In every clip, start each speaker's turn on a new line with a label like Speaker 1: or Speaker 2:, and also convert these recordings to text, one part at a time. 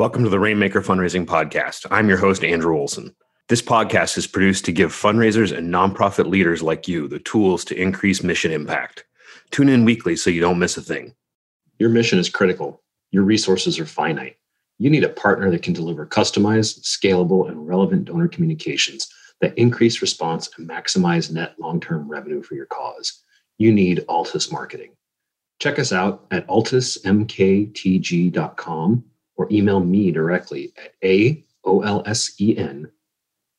Speaker 1: Welcome to the Rainmaker Fundraising Podcast. I'm your host, Andrew Olsen. This podcast is produced to give fundraisers and nonprofit leaders like you the tools to increase mission impact. Tune in weekly so you don't miss a thing.
Speaker 2: Your mission is critical, your resources are finite. You need a partner that can deliver customized, scalable, and relevant donor communications that increase response and maximize net long term revenue for your cause. You need Altus Marketing. Check us out at altusmktg.com or email me directly at aolsen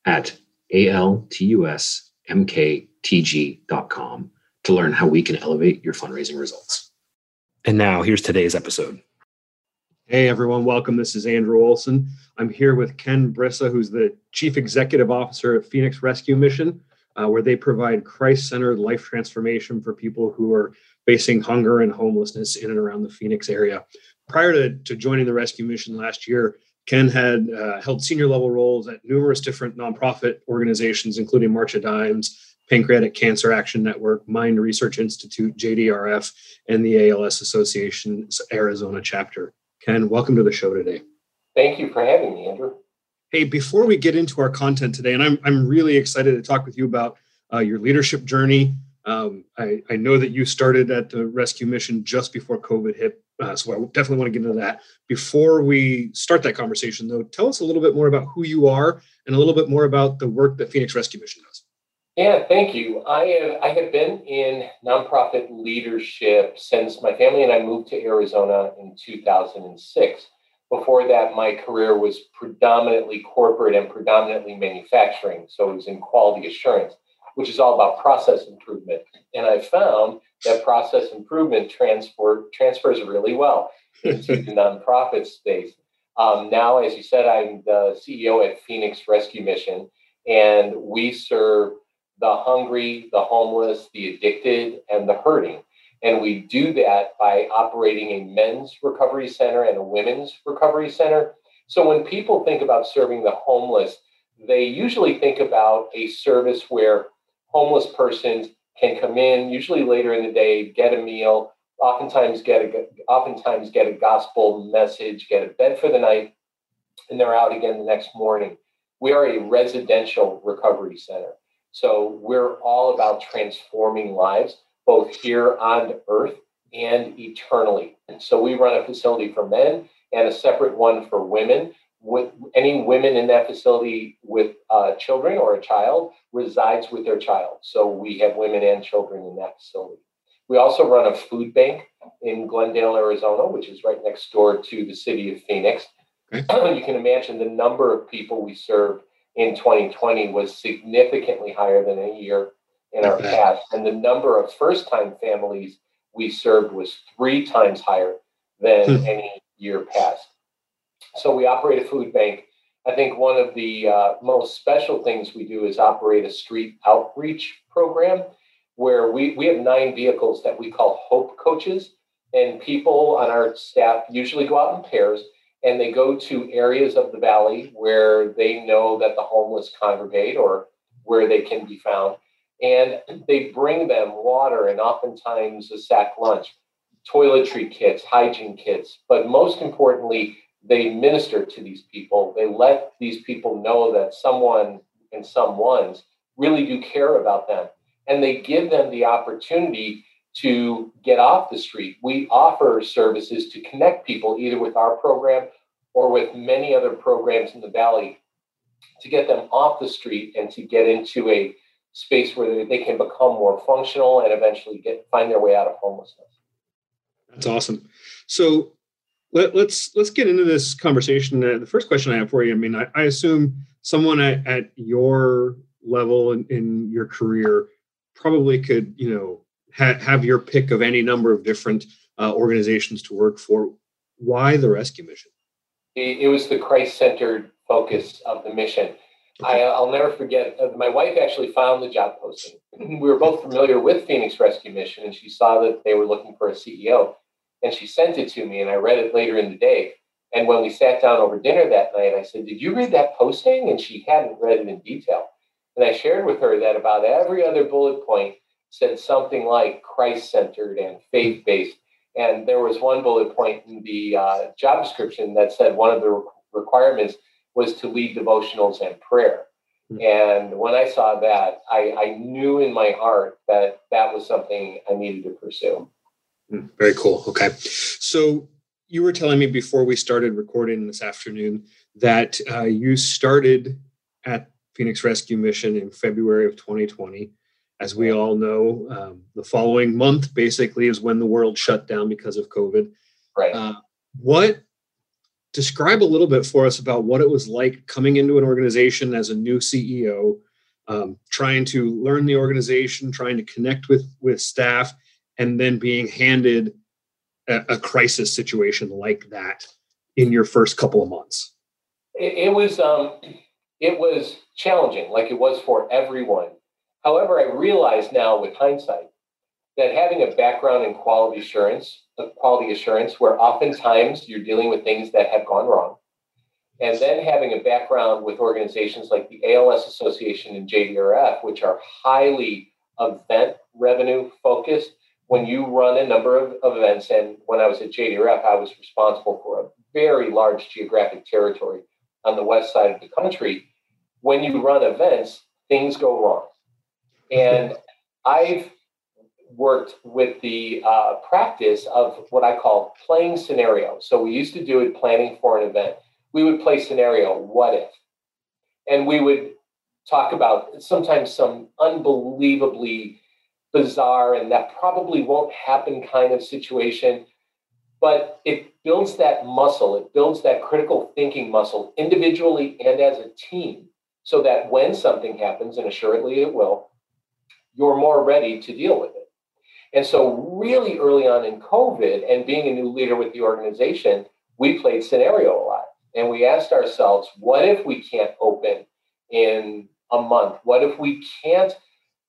Speaker 2: at altusmktg.com to learn how we can elevate your fundraising results.
Speaker 1: And now here's today's episode.
Speaker 3: Hey everyone, welcome. This is Andrew Olsen. I'm here with Ken Brissa, who's the Chief Executive Officer at Phoenix Rescue Mission, uh, where they provide Christ centered life transformation for people who are facing hunger and homelessness in and around the Phoenix area prior to, to joining the rescue mission last year, Ken had uh, held senior level roles at numerous different nonprofit organizations, including March of Dimes, Pancreatic Cancer Action Network, Mind Research Institute, JDRF, and the ALS Association's Arizona chapter. Ken, welcome to the show today.
Speaker 4: Thank you for having me, Andrew.
Speaker 3: Hey, before we get into our content today, and I'm, I'm really excited to talk with you about uh, your leadership journey. Um, I, I know that you started at the rescue mission just before COVID hit uh, so I definitely want to get into that. Before we start that conversation, though, tell us a little bit more about who you are and a little bit more about the work that Phoenix Rescue Mission does.
Speaker 4: Yeah, thank you. I have I have been in nonprofit leadership since my family and I moved to Arizona in 2006. Before that, my career was predominantly corporate and predominantly manufacturing. So it was in quality assurance, which is all about process improvement. And I found that process improvement transport transfers really well into the nonprofit space. Um, now, as you said, I'm the CEO at Phoenix Rescue Mission, and we serve the hungry, the homeless, the addicted, and the hurting. And we do that by operating a men's recovery center and a women's recovery center. So when people think about serving the homeless, they usually think about a service where homeless persons can come in usually later in the day, get a meal, oftentimes get a oftentimes get a gospel message, get a bed for the night, and they're out again the next morning. We are a residential recovery center. So we're all about transforming lives, both here on earth and eternally. And so we run a facility for men and a separate one for women with any women in that facility with uh, children or a child resides with their child. So we have women and children in that facility. We also run a food bank in Glendale, Arizona, which is right next door to the city of Phoenix. you can imagine the number of people we served in 2020 was significantly higher than a year in our past. And the number of first time families we served was three times higher than hmm. any year past. So we operate a food bank. I think one of the uh, most special things we do is operate a street outreach program where we, we have nine vehicles that we call Hope Coaches. And people on our staff usually go out in pairs and they go to areas of the valley where they know that the homeless congregate or where they can be found. And they bring them water and oftentimes a sack lunch, toiletry kits, hygiene kits, but most importantly, they minister to these people. They let these people know that someone and someone's really do care about them. And they give them the opportunity to get off the street. We offer services to connect people either with our program or with many other programs in the Valley to get them off the street and to get into a space where they can become more functional and eventually get find their way out of homelessness.
Speaker 3: That's awesome. So let, us let's, let's get into this conversation. Uh, the first question I have for you, I mean, I, I assume someone at, at your level in, in, your career probably could, you know, ha- have your pick of any number of different uh, organizations to work for. Why the rescue mission?
Speaker 4: It, was the Christ-centered focus of the mission. Okay. I, will never forget. Uh, my wife actually found the job posting. we were both familiar with Phoenix Rescue Mission, and she saw that they were looking for a CEO and she sent it to me and I read it later in the day. And when we sat down over dinner that night, I said, Did you read that posting? And she hadn't read it in detail. And I shared with her that about every other bullet point said something like Christ centered and faith based. And there was one bullet point in the uh, job description that said one of the requirements was to lead devotionals and prayer. Hmm. And when I saw that, I, I, knew in my heart that that was something I needed to pursue.
Speaker 3: Very cool. Okay. So you were telling me before we started recording this afternoon that uh, you started at Phoenix Rescue Mission in February of 2020. As we all know, um, the following month basically is when the world shut down because of COVID.
Speaker 4: Right. Uh,
Speaker 3: what describe a little bit for us about what it was like coming into an organization as a new CEO, um, trying to learn the organization, trying to connect with with staff, and then being handed a, a crisis situation like that in your first couple of months.
Speaker 4: It, it was um, it was challenging, like it was for everyone. However, I realize now with hindsight that having a background in quality assurance, quality assurance, where oftentimes you're dealing with things that have gone wrong, and then having a background with organizations like the ALS Association and JDRF, which are highly event revenue focused. When you run a number of, of events, and when I was at JDRF, I was responsible for a very large geographic territory on the west side of the country. When you run events, things go wrong. And I've worked with the uh, practice of what I call playing scenario. So we used to do it planning for an event. We would play scenario, what if? And we would talk about sometimes some unbelievably bizarre and that probably won't happen kind of situation. But it builds that muscle, it builds that critical thinking muscle individually and as a team so that when something happens, and assuredly it will, you're more ready to deal with it. And so, really early on in COVID and being a new leader with the organization, we played scenario a lot. And we asked ourselves, what if we can't open in a month? What if we can't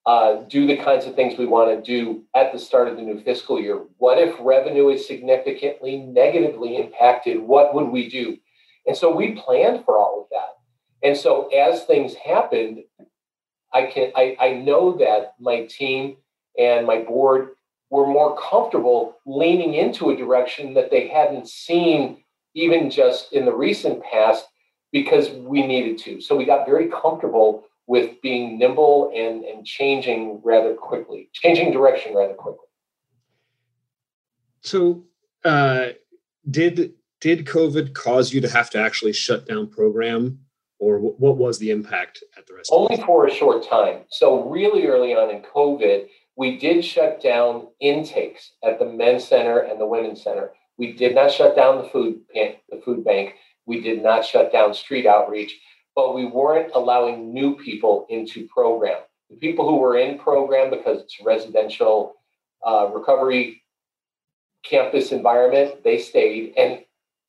Speaker 4: uh, do the kinds of things we want to do at the start of the new fiscal year? What if revenue is significantly negatively impacted? What would we do? And so we planned for all of that. And so as things happened, I can I, I know that my team and my board were more comfortable leaning into a direction that they hadn't seen even just in the recent past because we needed to. So we got very comfortable with being nimble and, and changing rather quickly, changing direction rather quickly.
Speaker 3: So uh, did did COVID cause you to have to actually shut down program or what was the impact at the rest?
Speaker 4: Only for a short time. So really early on in COVID, we did shut down intakes at the men's center and the women's center. We did not shut down the food the food bank. We did not shut down street outreach, but we weren't allowing new people into program. The people who were in program because it's a residential uh, recovery campus environment, they stayed, and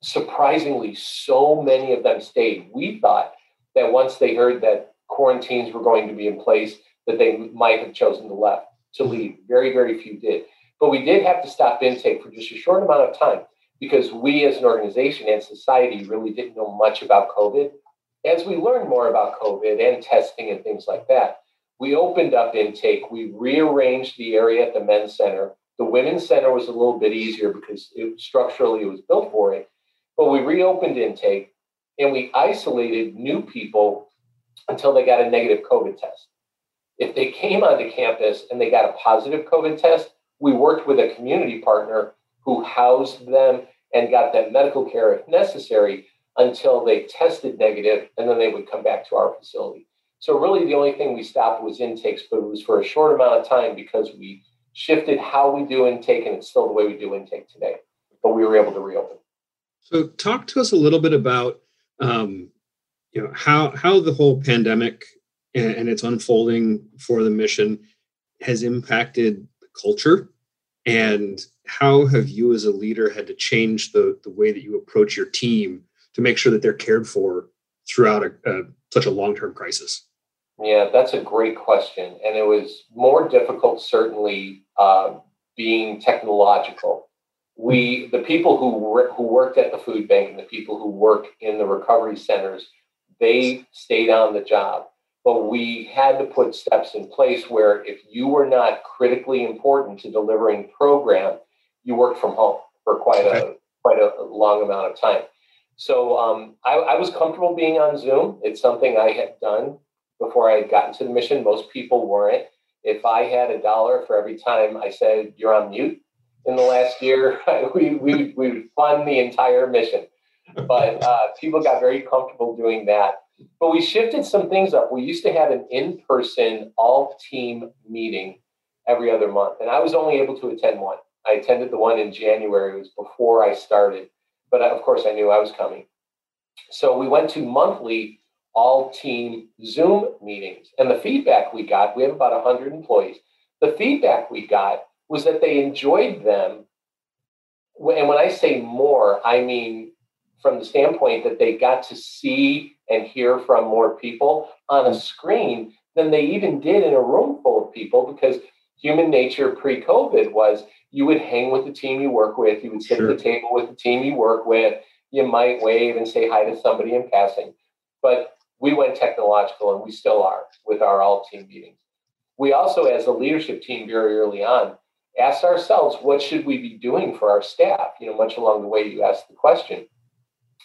Speaker 4: surprisingly, so many of them stayed. We thought that once they heard that quarantines were going to be in place, that they might have chosen to left to leave. Very, very few did. But we did have to stop intake for just a short amount of time because we as an organization and society really didn't know much about COVID. As we learned more about COVID and testing and things like that, we opened up intake. We rearranged the area at the men's center. The women's center was a little bit easier because it, structurally it was built for it. But we reopened intake and we isolated new people until they got a negative COVID test. If they came onto campus and they got a positive COVID test, we worked with a community partner who housed them and got them medical care if necessary until they tested negative, and then they would come back to our facility. So, really, the only thing we stopped was intakes, but it was for a short amount of time because we shifted how we do intake, and it's still the way we do intake today. But we were able to reopen.
Speaker 3: So, talk to us a little bit about um, you know how how the whole pandemic and, and its unfolding for the mission has impacted the culture and how have you as a leader had to change the the way that you approach your team to make sure that they're cared for throughout a, a, such a long-term crisis
Speaker 4: yeah that's a great question and it was more difficult certainly uh, being technological we the people who wor- who worked at the food bank and the people who work in the recovery centers they stayed on the job but we had to put steps in place where if you were not critically important to delivering program you worked from home for quite okay. a quite a long amount of time. So um, I, I, was comfortable being on Zoom. It's something I had done before I had gotten to the mission. Most people weren't. If I had a dollar for every time I said you're on mute in the last year, we, we, would fund the entire mission. But uh, people got very comfortable doing that. But we shifted some things up. We used to have an in person all team meeting every other month, and I was only able to attend one. I attended the one in January, it was before I started but of course I knew I was coming. So we went to monthly all team Zoom meetings. And the feedback we got, we have about 100 employees. The feedback we got was that they enjoyed them. And when I say more, I mean from the standpoint that they got to see and hear from more people on a screen than they even did in a room full of people because human nature pre COVID was you would hang with the team you work with, you would sit sure. at the table with the team you work with, you might wave and say hi to somebody in passing. But we went technological and we still are with our all team meetings. We also, as a leadership team very early on, asked ourselves, what should we be doing for our staff? You know, much along the way you asked the question.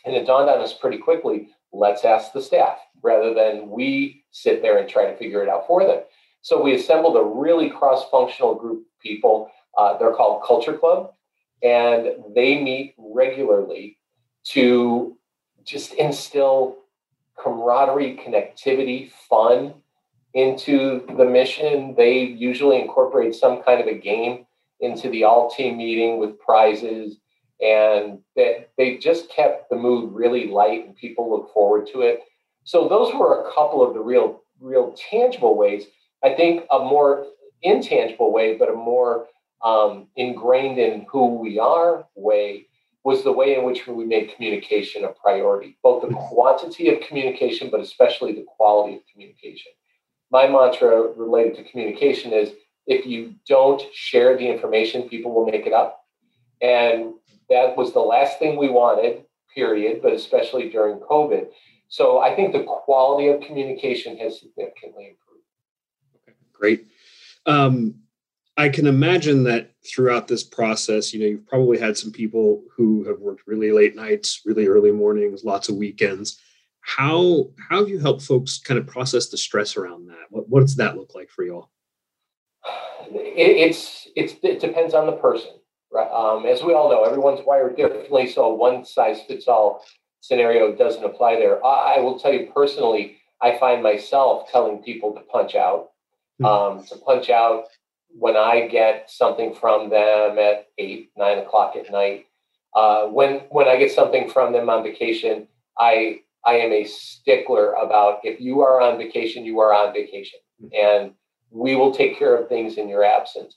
Speaker 4: And it dawned on us pretty quickly let's ask the staff rather than we sit there and try to figure it out for them. So we assembled a really cross functional group of people uh, they're called Culture Club, and they meet regularly to just instill camaraderie, connectivity, fun into the mission. They usually incorporate some kind of a game into the all team meeting with prizes. And they, they just kept the mood really light and people look forward to it. So those were a couple of the real, real tangible ways. I think a more intangible way, but a more um, ingrained in who we are way was the way in which we made communication a priority, both the quantity of communication, but especially the quality of communication. My mantra related to communication is if you don't share the information, people will make it up. And that was the last thing we wanted, period, but especially during COVID. So I think the quality of communication has significantly improved.
Speaker 3: Great. Um, I can imagine that throughout this process, you know, you've probably had some people who have worked really late nights, really early mornings, lots of weekends. How how have you helped folks kind of process the stress around that? What does that look like for y'all?
Speaker 4: It, it's it's it depends on the person, right? Um, as we all know, everyone's wired differently, so a one size fits all scenario doesn't apply there. I, I will tell you personally, I find myself telling people to punch out. Um, to punch out when I get something from them at eight, nine o'clock at night, uh, when when I get something from them on vacation, I I am a stickler about if you are on vacation, you are on vacation, and we will take care of things in your absence.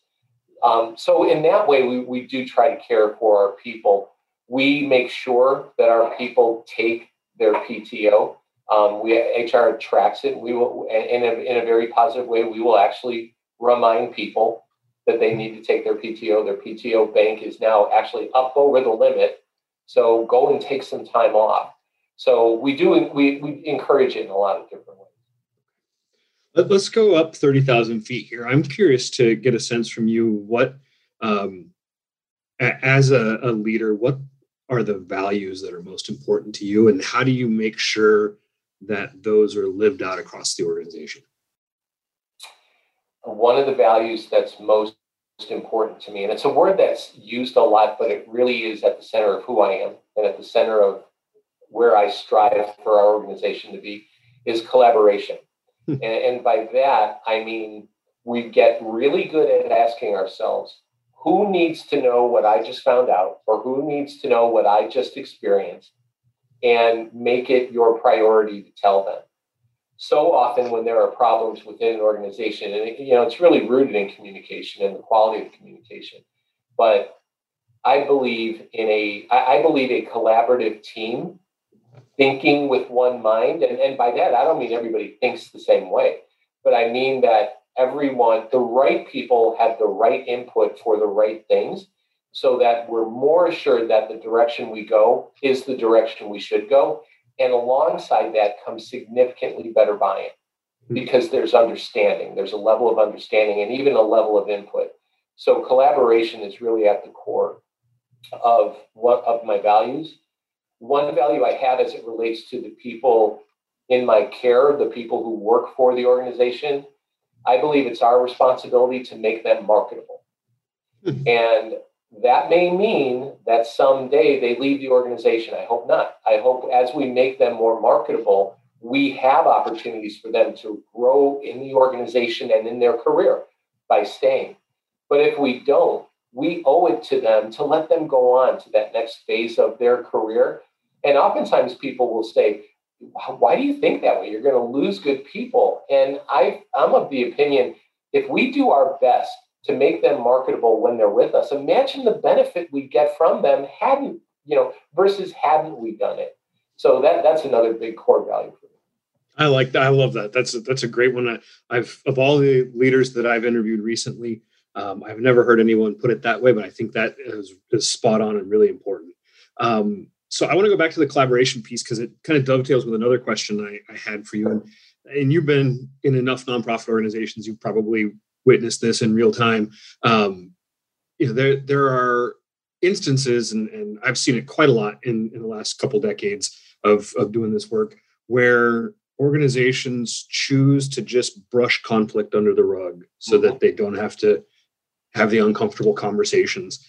Speaker 4: Um, so in that way, we, we do try to care for our people. We make sure that our people take their PTO. Um, we HR tracks it. We will, in a, in a very positive way, we will actually remind people that they need to take their PTO. Their PTO bank is now actually up over the limit. So go and take some time off. So we do we, we encourage it in a lot of different ways.
Speaker 3: Let's go up 30,000 feet here. I'm curious to get a sense from you what, um, as a, a leader, what are the values that are most important to you and how do you make sure that those are lived out across the organization?
Speaker 4: one of the values that's most important to me, and it's a word that's used a lot, but it really is at the center of who I am and at the center of where I strive for our organization to be, is collaboration. Hmm. and, and by that, I mean we get really good at asking ourselves who needs to know what I just found out or who needs to know what I just experienced and make it your priority to tell them so often when there are problems within an organization, and it, you know, it's really rooted in communication and the quality of communication. But I believe in a, I believe a collaborative team thinking with one mind. And, and by that, I don't mean everybody thinks the same way, but I mean that everyone, the right people have the right input for the right things so that we're more assured that the direction we go is the direction we should go and alongside that comes significantly better buy-in hmm. because there's understanding, there's a level of understanding and even a level of input. So collaboration is really at the core of what of my values. One value I have as it relates to the people in my care, the people who work for the organization, I believe it's our responsibility to make them marketable. Hmm. And that may mean that someday they leave the organization. I hope not. I hope as we make them more marketable, we have opportunities for them to grow in the organization and in their career by staying. But if we don't, we owe it to them to let them go on to that next phase of their career. And oftentimes people will say, why do you think that way? You're going to lose good people. And I, I'm of the opinion if we do our best to make them marketable when they're with us, imagine the benefit we get from them hadn't, you know, versus hadn't we done it. So that that's another big core value for me.
Speaker 3: I like that. I love that. That's a, that's a great one. I've of all the leaders that I've interviewed recently, um, I've never heard anyone put it that way, but I think that is, is spot on and really important. Um, so I want to go back to the collaboration piece because it kind of dovetails with another question I, I had for you. And, and you've been in enough nonprofit organizations, you've probably witnessed this in real time. Um, you know, there there are instances, and, and I've seen it quite a lot in, in the last couple decades of, of doing this work, where organizations choose to just brush conflict under the rug so that they don't have to have the uncomfortable conversations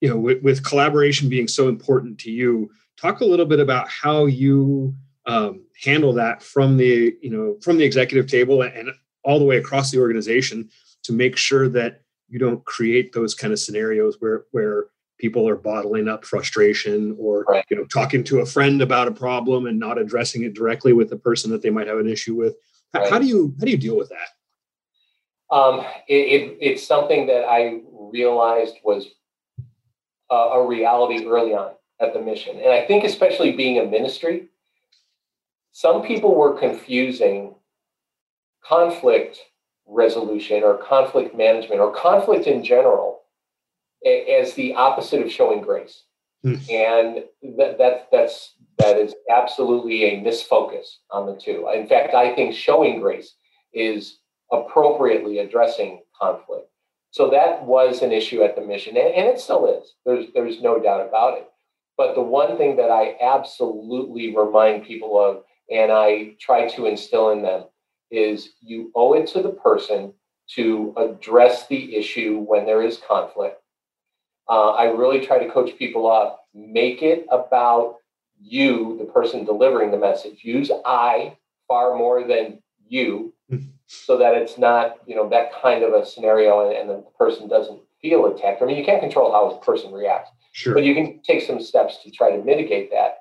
Speaker 3: you know with, with, collaboration being so important to you talk a little bit about how you um, handle that from the you know from the executive table and all the way across the organization to make sure that you don't create those kind of scenarios where where people are bottling up frustration or right. you know talking to a friend about a problem and not addressing it directly with the person that they might have an issue with right. how, do you how do you deal with that
Speaker 4: um, it, it, it's something that i realized was a, a reality early on at the mission and i think especially being a ministry some people were confusing conflict resolution or conflict management or conflict in general as the opposite of showing grace. Hmm. And that, that, that's, that is absolutely a misfocus on the two. In fact, I think showing grace is appropriately addressing conflict. So that was an issue at the mission, and, and it still is. There's, there's no doubt about it. But the one thing that I absolutely remind people of, and I try to instill in them, is you owe it to the person to address the issue when there is conflict uh, I really try to coach people up. Make it about you, the person delivering the message. Use I far more than you, so that it's not you know that kind of a scenario, and, and the person doesn't feel attacked. I mean, you can't control how a person reacts,
Speaker 3: sure.
Speaker 4: but you can take some steps to try to mitigate that.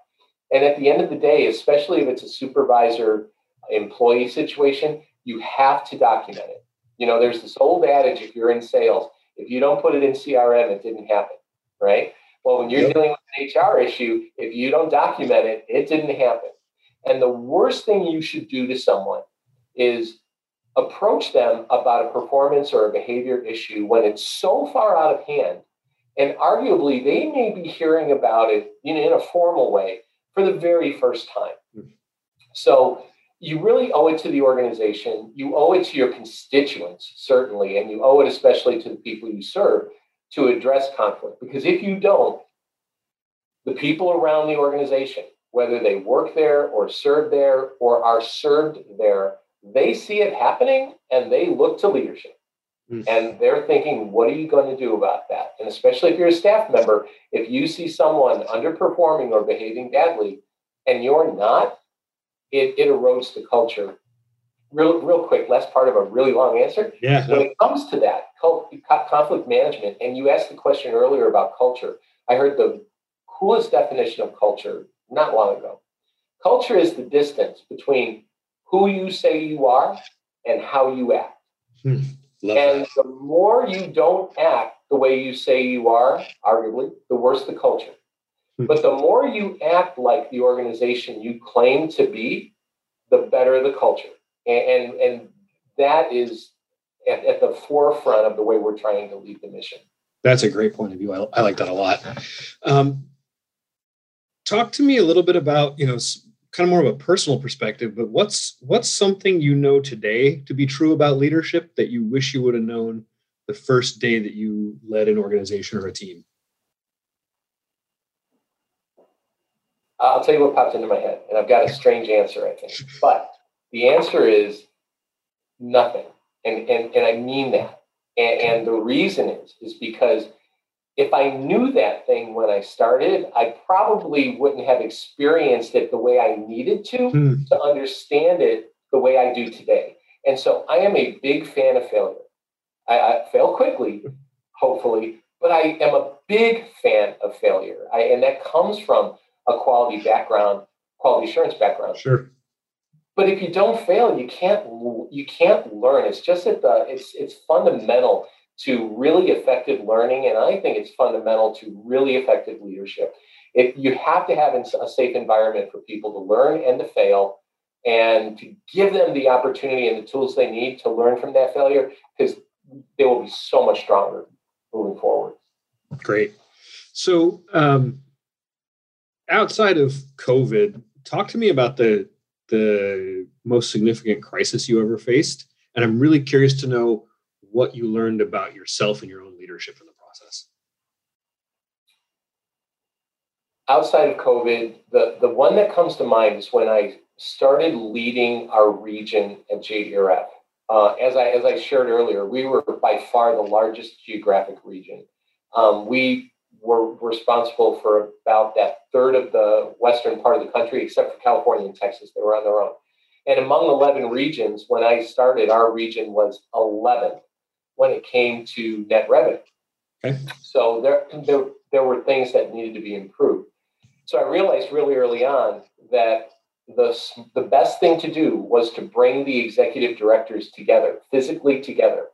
Speaker 4: And at the end of the day, especially if it's a supervisor employee situation, you have to document it. You know, there's this old adage if you're in sales, if you don't put it in CRM, it didn't happen, right? Well, when you're yep. dealing with an HR issue, if you don't document it, it didn't happen. And the worst thing you should do to someone is approach them about a performance or a behavior issue when it's so far out of hand. And arguably, they may be hearing about it in, in a formal way for the very first time. Mm-hmm. So you really owe it to the organization. You owe it to your constituents, certainly, and you owe it especially to the people you serve to address conflict. Because if you don't, the people around the organization, whether they work there or serve there or are served there, they see it happening and they look to leadership. Mm. And they're thinking, what are you going to do about that? And especially if you're a staff member, if you see someone underperforming or behaving badly and you're not, it, it erodes the culture. Real, real quick, last part of a really long answer.
Speaker 3: Yeah.
Speaker 4: When it comes to that conflict management, and you asked the question earlier about culture, I heard the coolest definition of culture not long ago. Culture is the distance between who you say you are and how you act. Hmm. and that. the more you don't act the way you say you are, arguably, the worse the culture. Hmm. But the more you act like the organization you claim to be, the better the culture. And, and, and that is at, at, the forefront of the way we're trying to lead the mission.
Speaker 3: That's a great point of view. I, I like that a lot. Um, talk to me a little bit about, you know, kind of more of a personal perspective, but what's what's something you know today to be true about leadership that you wish you would have known the first day that you led an organization or a team?
Speaker 4: I'll tell you what popped into my head, and I've got a strange answer, I think. But the answer is nothing. And, and, and I mean that. And, and the reason is, is because if I knew that thing when I started, I probably wouldn't have experienced it the way I needed to hmm. to understand it the way I do today. And so I am a big fan of failure. I, I fail quickly, hopefully, but I am a big fan of failure. I, and that comes from a quality background, quality assurance background.
Speaker 3: Sure.
Speaker 4: But if you don't fail, you can't you can't learn. It's just that the it's it's fundamental to really effective learning, and I think it's fundamental to really effective leadership. If you have to have a safe environment for people to learn and to fail, and to give them the opportunity and the tools they need to learn from that failure, because they will be so much stronger moving forward.
Speaker 3: Great. So, um, outside of COVID, talk to me about the the most significant crisis you ever faced, and I'm really curious to know what you learned about yourself and your own leadership in the process.
Speaker 4: Outside of COVID, the the one that comes to mind is when I started leading our region at JDRF. Uh, as I as I shared earlier, we were by far the largest geographic region. Um, we were responsible for about that third of the western part of the country, except for California and Texas. They were on their own. And among 11 regions, when I started, our region was 11th when it came to net revenue. Okay. So there, there, there were things that needed to be improved. So I realized really early on that the, the best thing to do was to bring the executive directors together, physically together,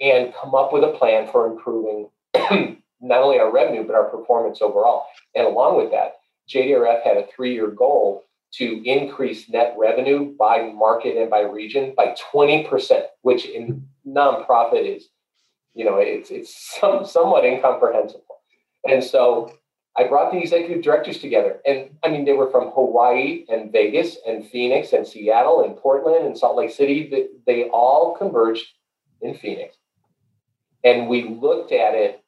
Speaker 4: and come up with a plan for improving not only our revenue, but our performance overall. And along with that, JDRF had a three year goal to increase net revenue by market and by region by 20%, which in nonprofit is, you know, it's, it's some, somewhat incomprehensible. And so I brought the executive directors together. And I mean, they were from Hawaii and Vegas and Phoenix and Seattle and Portland and Salt Lake City. They, they all converged in Phoenix. And we looked at it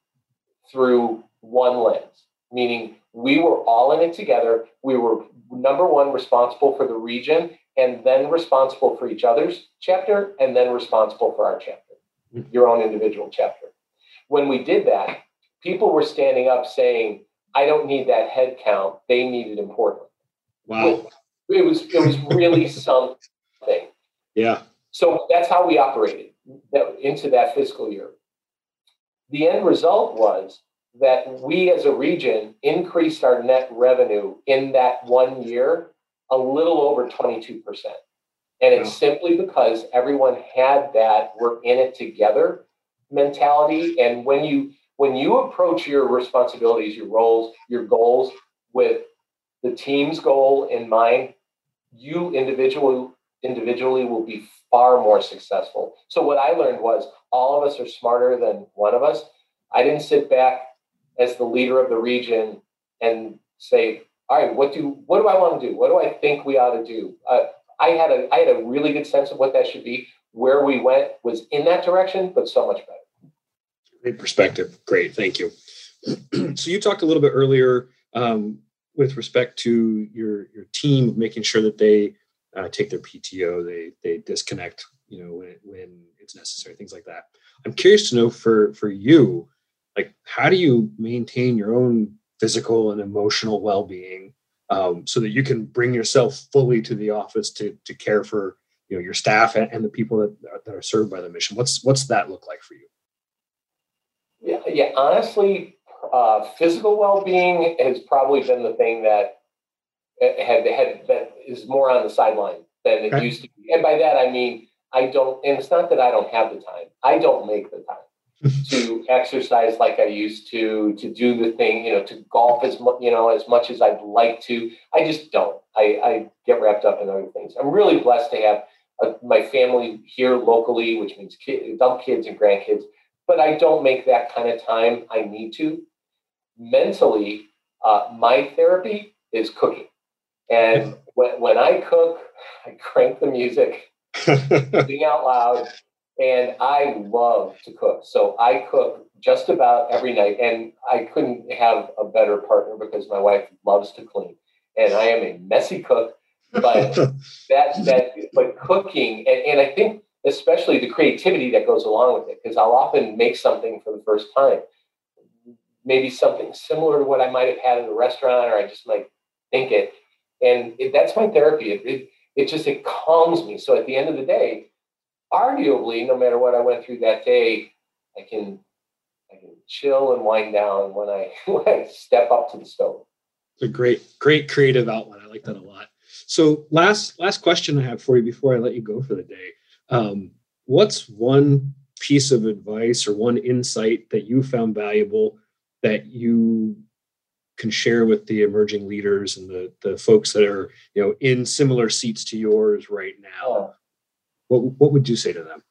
Speaker 4: through one lens, meaning we were all in it together. We were number one responsible for the region and then responsible for each other's chapter and then responsible for our chapter, mm-hmm. your own individual chapter. When we did that, people were standing up saying, I don't need that head count. They need it important.
Speaker 3: Wow.
Speaker 4: It was it was really something.
Speaker 3: Yeah.
Speaker 4: So that's how we operated into that fiscal year. The end result was that we as a region increased our net revenue in that one year a little over 22%. And it's simply because everyone had that we're in it together mentality. And when you when you approach your responsibilities, your roles, your goals with the team's goal in mind, you individually individually will be far more successful. So what I learned was all of us are smarter than one of us. I didn't sit back as the leader of the region and say, "All right, what do what do I want to do? What do I think we ought to do?" Uh, I had a I had a really good sense of what that should be. Where we went was in that direction, but so much better.
Speaker 3: Great perspective. Great, thank you. so you talked a little bit earlier um, with respect to your your team making sure that they uh, take their PTO, they they disconnect, you know, when when it's necessary, things like that. I'm curious to know for for you, like how do you maintain your own physical and emotional well-being um, so that you can bring yourself fully to the office to to care for you know your staff and, and the people that, that are served by the mission what's what's that look like for you
Speaker 4: yeah yeah honestly uh, physical well-being has probably been the thing that had had that is more on the sideline than it okay. used to be and by that i mean i don't and it's not that i don't have the time i don't make the time to exercise like I used to, to do the thing, you know, to golf as much, you know, as much as I'd like to. I just don't. I, I get wrapped up in other things. I'm really blessed to have a, my family here locally, which means kid, adult kids and grandkids. But I don't make that kind of time. I need to. Mentally, uh, my therapy is cooking, and when, when I cook, I crank the music, sing out loud, And I love to cook. So I cook just about every night. And I couldn't have a better partner because my wife loves to clean. And I am a messy cook. But that that but cooking and, and I think especially the creativity that goes along with it, because I'll often make something for the first time. Maybe something similar to what I might have had in a restaurant, or I just might think it. And it, that's my therapy. It, it, it just it calms me. So at the end of the day, arguably, no matter what I went through that day, I can I can chill and wind down when I when I step up to the stove.
Speaker 3: It's a great, great creative outlet. I like that a lot. So last last question I have for you before I let you go for the day. Um, what's one piece of advice or one insight that you found valuable that you can share with the emerging leaders and the, the folks that are you know in similar seats to yours right now oh. what, what would you say to them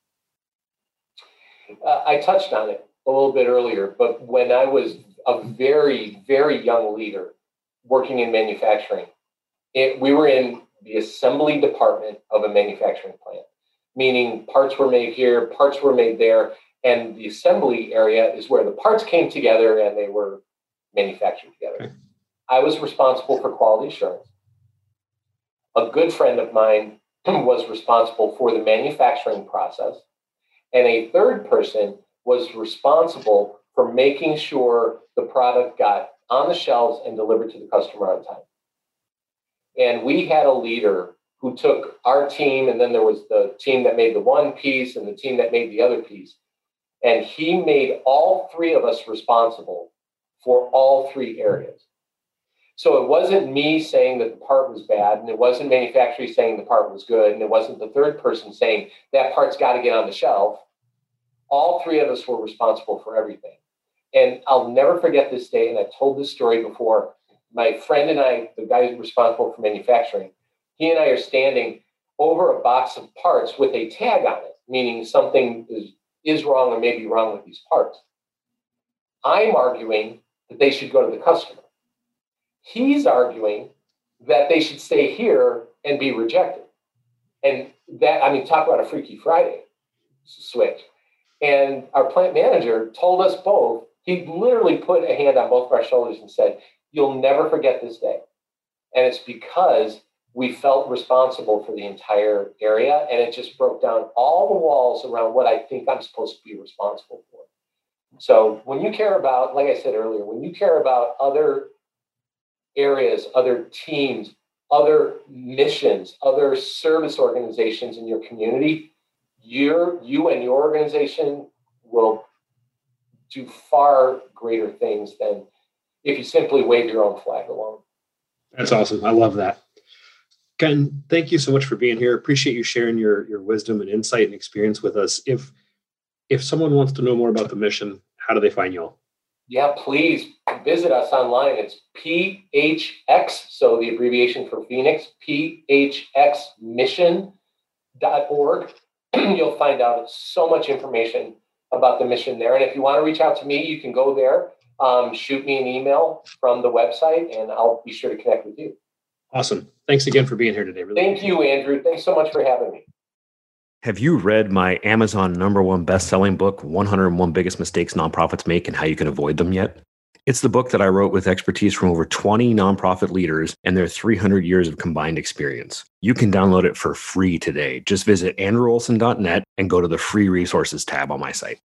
Speaker 4: uh, i touched on it a little bit earlier but when i was a very very young leader working in manufacturing it, we were in the assembly department of a manufacturing plant meaning parts were made here parts were made there and the assembly area is where the parts came together and they were manufactured together. Okay. I was responsible for quality assurance. A good friend of mine was responsible for the manufacturing process. And a third person was responsible for making sure the product got on the shelves and delivered to the customer on time. And we had a leader who took our team, and then there was the team that made the one piece and the team that made the other piece. And he made all three of us responsible for all three areas. So it wasn't me saying that the part was bad, and it wasn't manufacturing saying the part was good, and it wasn't the third person saying that part's got to get on the shelf. All three of us were responsible for everything. And I'll never forget this day, and I've told this story before. My friend and I, the guy who's responsible for manufacturing, he and I are standing over a box of parts with a tag on it, meaning something is, is wrong or may be wrong with these parts. I'm arguing that they should go to the customer. He's arguing that they should stay here and be rejected. And that, I mean, talk about a Freaky Friday switch. And our plant manager told us both, he literally put a hand on both of our shoulders and said, You'll never forget this day. And it's because we felt responsible for the entire area and it just broke down all the walls around what I think I'm supposed to be responsible for. So when you care about, like I said earlier, when you care about other areas, other teams, other missions, other service organizations in your community, you you and your organization will do far greater things than if you simply wave your own flag alone.
Speaker 3: That's awesome. I love that. Ken, thank you so much for being here. Appreciate you sharing your your wisdom and insight and experience with us. If if someone wants to know more about the mission, how do they find y'all?
Speaker 4: Yeah, please visit us online. It's PHX, so the abbreviation for Phoenix, phxmission.org. You'll find out so much information about the mission there. And if you want to reach out to me, you can go there, um, shoot me an email from the website, and I'll be sure to connect with you.
Speaker 3: Awesome. Thanks again for being here today.
Speaker 4: Really Thank you, Andrew. Thanks so much for having me.
Speaker 1: Have you read my Amazon number one best-selling book, 101 Biggest Mistakes Nonprofits Make and How You Can Avoid Them yet? It's the book that I wrote with expertise from over 20 nonprofit leaders and their 300 years of combined experience. You can download it for free today. Just visit andrewolsen.net and go to the free resources tab on my site.